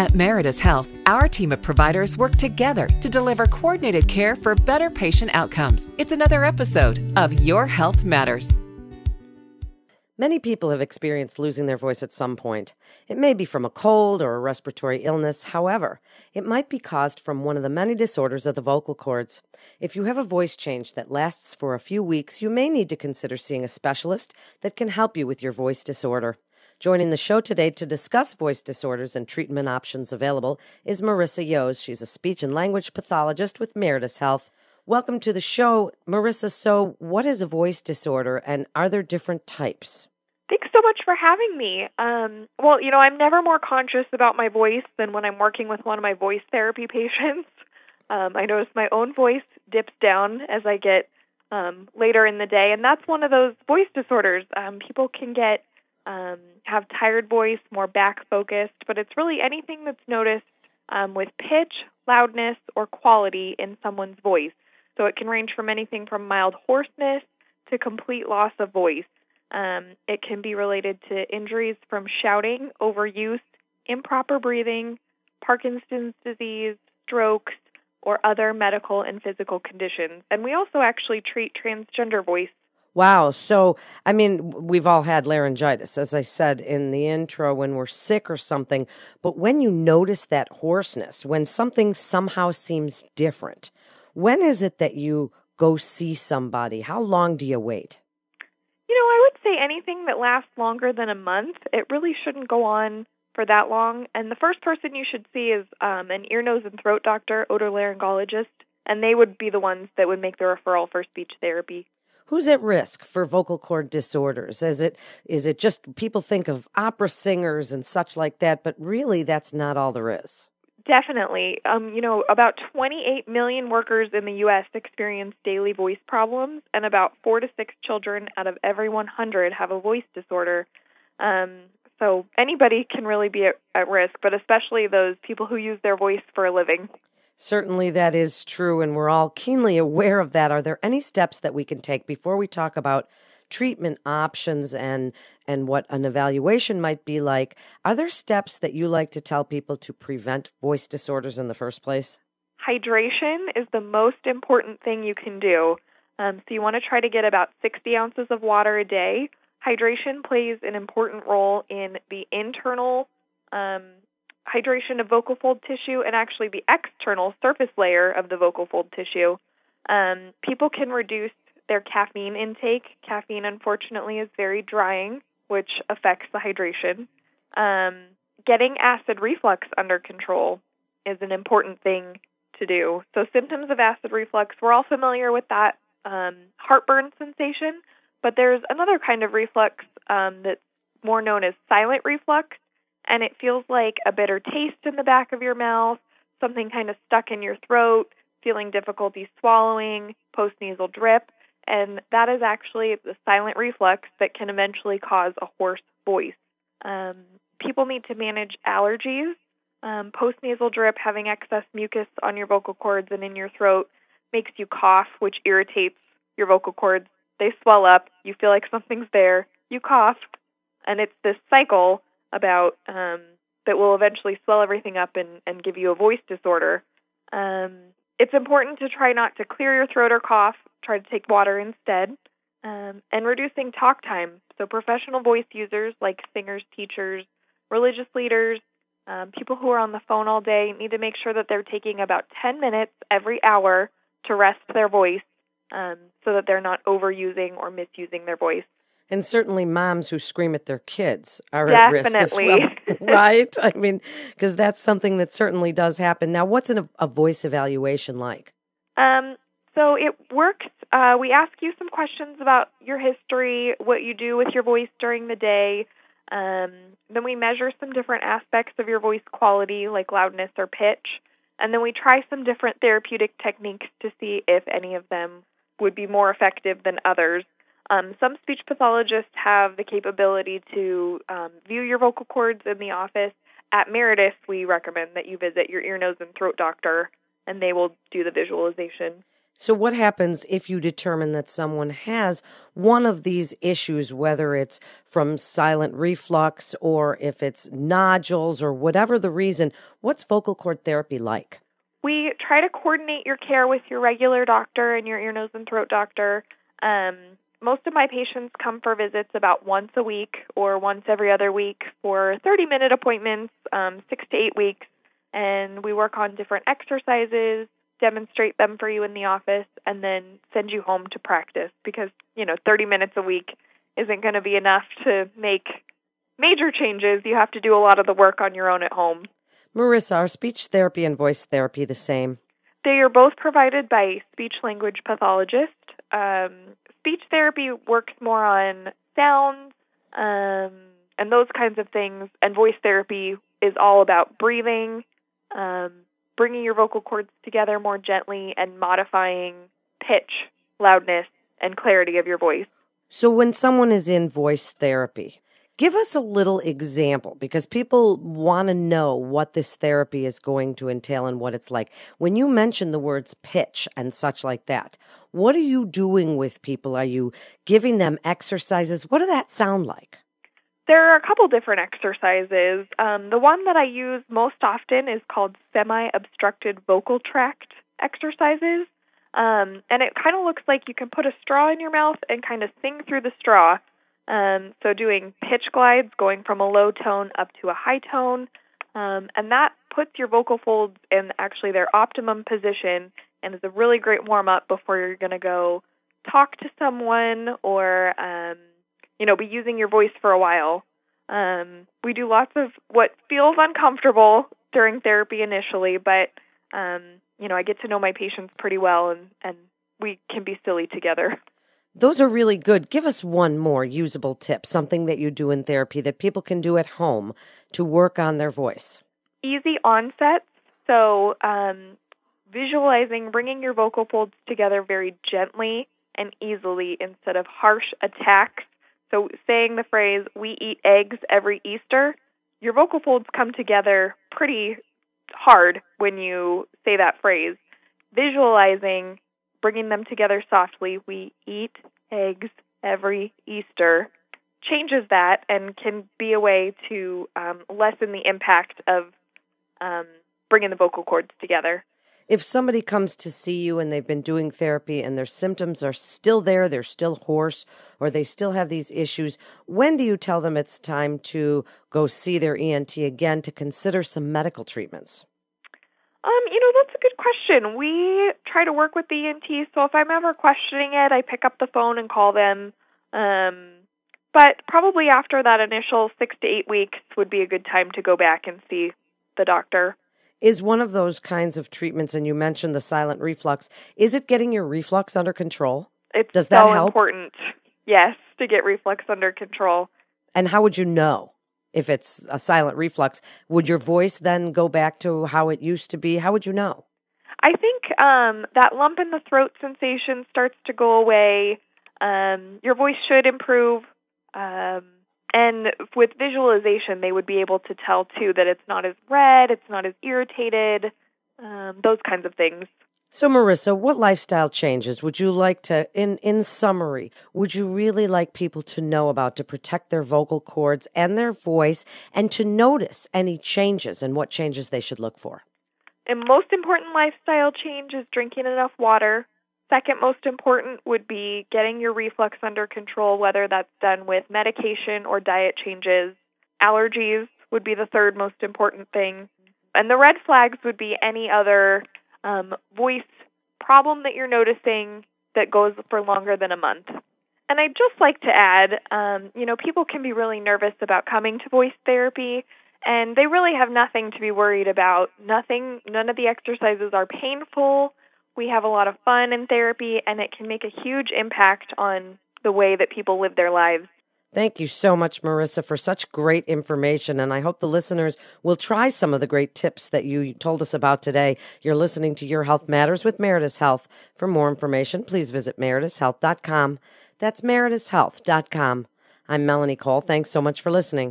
At Meritus Health, our team of providers work together to deliver coordinated care for better patient outcomes. It's another episode of Your Health Matters. Many people have experienced losing their voice at some point. It may be from a cold or a respiratory illness. However, it might be caused from one of the many disorders of the vocal cords. If you have a voice change that lasts for a few weeks, you may need to consider seeing a specialist that can help you with your voice disorder. Joining the show today to discuss voice disorders and treatment options available is Marissa Yoes. She's a speech and language pathologist with Meritus Health. Welcome to the show, Marissa. So, what is a voice disorder and are there different types? Thanks so much for having me. Um, well, you know, I'm never more conscious about my voice than when I'm working with one of my voice therapy patients. Um, I notice my own voice dips down as I get um, later in the day, and that's one of those voice disorders. Um, people can get um, have tired voice, more back focused, but it's really anything that's noticed um, with pitch, loudness, or quality in someone's voice. So it can range from anything from mild hoarseness to complete loss of voice. Um, it can be related to injuries from shouting, overuse, improper breathing, Parkinson's disease, strokes, or other medical and physical conditions. And we also actually treat transgender voice Wow. So, I mean, we've all had laryngitis, as I said in the intro, when we're sick or something. But when you notice that hoarseness, when something somehow seems different, when is it that you go see somebody? How long do you wait? You know, I would say anything that lasts longer than a month. It really shouldn't go on for that long. And the first person you should see is um, an ear, nose, and throat doctor, otolaryngologist, and they would be the ones that would make the referral for speech therapy who's at risk for vocal cord disorders? Is it is it just people think of opera singers and such like that, but really that's not all there is. Definitely. Um, you know, about 28 million workers in the U.S. experience daily voice problems, and about four to six children out of every 100 have a voice disorder. Um, so anybody can really be at, at risk, but especially those people who use their voice for a living. Certainly, that is true, and we're all keenly aware of that. Are there any steps that we can take before we talk about treatment options and and what an evaluation might be like? Are there steps that you like to tell people to prevent voice disorders in the first place? Hydration is the most important thing you can do. Um, so you want to try to get about 60 ounces of water a day. Hydration plays an important role in the internal um, hydration of vocal fold tissue and actually the external surface layer of the vocal fold tissue. Um, people can reduce their caffeine intake. Caffeine, unfortunately, is very drying, which affects the hydration. Um, getting acid reflux under control is an important thing to do. So, symptoms of acid reflux, we're all familiar with that um, heartburn sensation, but there's another kind of reflux um, that's more known as silent reflux, and it feels like a bitter taste in the back of your mouth, something kind of stuck in your throat, feeling difficulty swallowing, postnasal drip, and that is actually the silent reflux that can eventually cause a hoarse voice. Um, people need to manage allergies. Um, postnasal drip, having excess mucus on your vocal cords and in your throat, makes you cough, which irritates your vocal cords. They swell up, you feel like something's there, you cough, and it's this cycle about um, that will eventually swell everything up and, and give you a voice disorder. Um, it's important to try not to clear your throat or cough. Try to take water instead. Um, and reducing talk time. So, professional voice users like singers, teachers, religious leaders, um, people who are on the phone all day need to make sure that they're taking about 10 minutes every hour to rest their voice um, so that they're not overusing or misusing their voice. And certainly moms who scream at their kids are Definitely. at risk as well, right? I mean, because that's something that certainly does happen. Now, what's an, a voice evaluation like? Um, so it works. Uh, we ask you some questions about your history, what you do with your voice during the day. Um, then we measure some different aspects of your voice quality, like loudness or pitch. And then we try some different therapeutic techniques to see if any of them would be more effective than others. Um, some speech pathologists have the capability to um, view your vocal cords in the office. At Meritus, we recommend that you visit your ear, nose, and throat doctor, and they will do the visualization. So, what happens if you determine that someone has one of these issues, whether it's from silent reflux or if it's nodules or whatever the reason? What's vocal cord therapy like? We try to coordinate your care with your regular doctor and your ear, nose, and throat doctor. Um, most of my patients come for visits about once a week or once every other week for 30 minute appointments, um, six to eight weeks. And we work on different exercises, demonstrate them for you in the office, and then send you home to practice because, you know, 30 minutes a week isn't going to be enough to make major changes. You have to do a lot of the work on your own at home. Marissa, are speech therapy and voice therapy the same? They are both provided by speech language pathologist. Um, speech therapy works more on sounds um, and those kinds of things, and voice therapy is all about breathing, um, bringing your vocal cords together more gently, and modifying pitch, loudness, and clarity of your voice. So, when someone is in voice therapy, Give us a little example because people want to know what this therapy is going to entail and what it's like. When you mention the words pitch and such like that, what are you doing with people? Are you giving them exercises? What does that sound like? There are a couple different exercises. Um, the one that I use most often is called semi obstructed vocal tract exercises. Um, and it kind of looks like you can put a straw in your mouth and kind of sing through the straw. Um, so doing pitch glides, going from a low tone up to a high tone, um, and that puts your vocal folds in actually their optimum position and is a really great warm up before you're going to go talk to someone or um, you know be using your voice for a while. Um, we do lots of what feels uncomfortable during therapy initially, but um, you know I get to know my patients pretty well, and and we can be silly together. Those are really good. Give us one more usable tip, something that you do in therapy that people can do at home to work on their voice. Easy onsets. So, um, visualizing bringing your vocal folds together very gently and easily instead of harsh attacks. So, saying the phrase, we eat eggs every Easter, your vocal folds come together pretty hard when you say that phrase. Visualizing bringing them together softly, we eat eggs every Easter, changes that and can be a way to um, lessen the impact of um, bringing the vocal cords together. If somebody comes to see you and they've been doing therapy and their symptoms are still there, they're still hoarse, or they still have these issues, when do you tell them it's time to go see their ENT again to consider some medical treatments? Um, you know, that's a good question. We try to work with the ENT, so if I'm ever questioning it, I pick up the phone and call them. Um, but probably after that initial six to eight weeks would be a good time to go back and see the doctor. Is one of those kinds of treatments, and you mentioned the silent reflux, is it getting your reflux under control? It's Does that so help? important, yes, to get reflux under control. And how would you know? If it's a silent reflux, would your voice then go back to how it used to be? How would you know? I think um, that lump in the throat sensation starts to go away. Um, your voice should improve. Um, and with visualization, they would be able to tell too that it's not as red, it's not as irritated, um, those kinds of things. So, Marissa, what lifestyle changes would you like to, in, in summary, would you really like people to know about to protect their vocal cords and their voice and to notice any changes and what changes they should look for? And most important lifestyle change is drinking enough water. Second most important would be getting your reflux under control, whether that's done with medication or diet changes. Allergies would be the third most important thing. And the red flags would be any other um, voice problem that you're noticing that goes for longer than a month. And I'd just like to add, um, you know, people can be really nervous about coming to voice therapy, and they really have nothing to be worried about. Nothing, none of the exercises are painful. We have a lot of fun in therapy, and it can make a huge impact on the way that people live their lives. Thank you so much, Marissa, for such great information. And I hope the listeners will try some of the great tips that you told us about today. You're listening to Your Health Matters with Meritus Health. For more information, please visit meritushealth.com. That's meritushealth.com. I'm Melanie Cole. Thanks so much for listening.